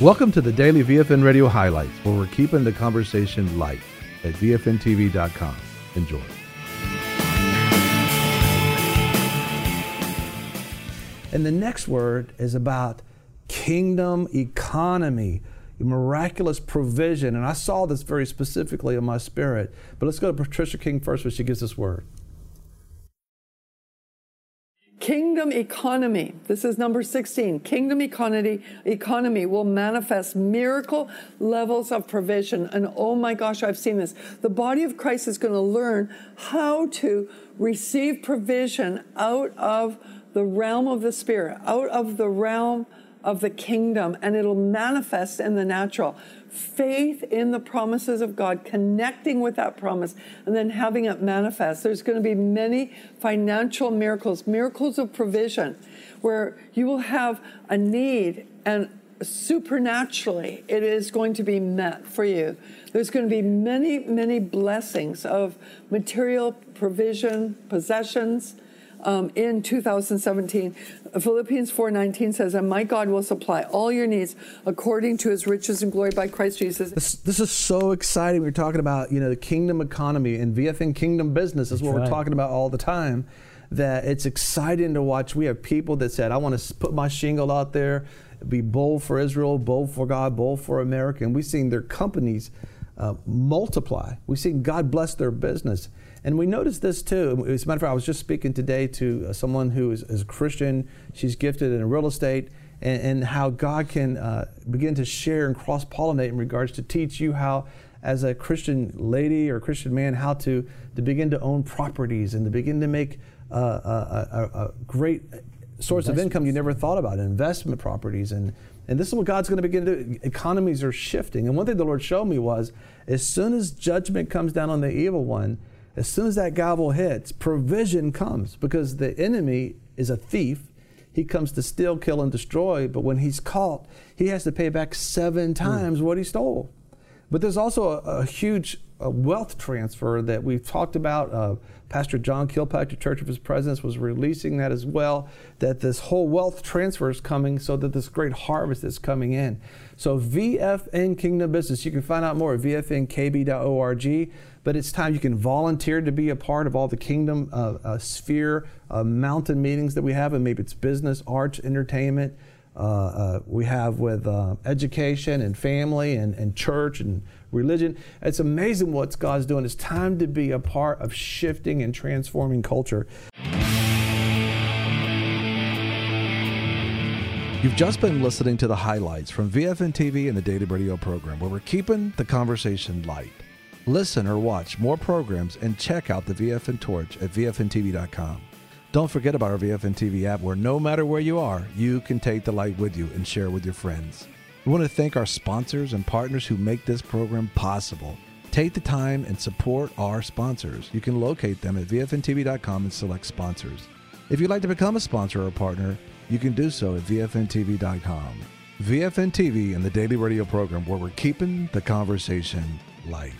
Welcome to the daily VFN Radio highlights, where we're keeping the conversation light at VFNTV.com. Enjoy. And the next word is about kingdom economy, miraculous provision. And I saw this very specifically in my spirit. But let's go to Patricia King first, where she gives this word. Kingdom economy. This is number 16. Kingdom economy economy will manifest miracle levels of provision. And oh my gosh, I've seen this. The body of Christ is going to learn how to receive provision out of the realm of the spirit, out of the realm of the kingdom, and it'll manifest in the natural faith in the promises of God, connecting with that promise, and then having it manifest. There's going to be many financial miracles, miracles of provision, where you will have a need and supernaturally it is going to be met for you. There's going to be many, many blessings of material provision, possessions, um, in 2017. Philippians 4:19 says, "And my God will supply all your needs according to His riches and glory by Christ Jesus." This, this is so exciting. We're talking about you know the kingdom economy and VFN Kingdom Business is what right. we're talking about all the time. That it's exciting to watch. We have people that said, "I want to put my shingle out there, be bold for Israel, bold for God, bold for America," and we've seen their companies uh, multiply. We've seen God bless their business. And we noticed this too. As a matter of fact, I was just speaking today to uh, someone who is, is, a Christian. She's gifted in real estate, and, and how God can uh, begin to share and cross pollinate in regards to teach you how, as a Christian lady or Christian man, how to, to begin to own properties and to begin to make uh, a, a, a, great source of income you never thought about, investment properties. And, and this is what God's going to begin to do. Economies are shifting. And one thing the Lord showed me was as soon as judgment comes down on the evil one, as soon as that gavel hits, provision comes because the enemy is a thief. He comes to steal, kill, and destroy, but when he's caught, he has to pay back seven times mm. what he stole. But there's also a, a huge a wealth transfer that we've talked about. Uh, Pastor John Kilpatrick, Church of His Presence, was releasing that as well. That this whole wealth transfer is coming, so that this great harvest is coming in. So VFN Kingdom Business, you can find out more at vfnkb.org. But it's time you can volunteer to be a part of all the Kingdom uh, uh, sphere uh, mountain meetings that we have, and maybe it's business, arts, entertainment. Uh, uh, we have with uh, education and family and, and church and religion. It's amazing what God's doing. It's time to be a part of shifting and transforming culture. You've just been listening to the highlights from VFN TV and the Daily Radio program, where we're keeping the conversation light. Listen or watch more programs and check out the VFN Torch at VFNTV.com. Don't forget about our VFN TV app, where no matter where you are, you can take the light with you and share with your friends. We want to thank our sponsors and partners who make this program possible. Take the time and support our sponsors. You can locate them at VFNTV.com and select sponsors. If you'd like to become a sponsor or partner, you can do so at VFNTV.com. VFN TV and the daily radio program where we're keeping the conversation light.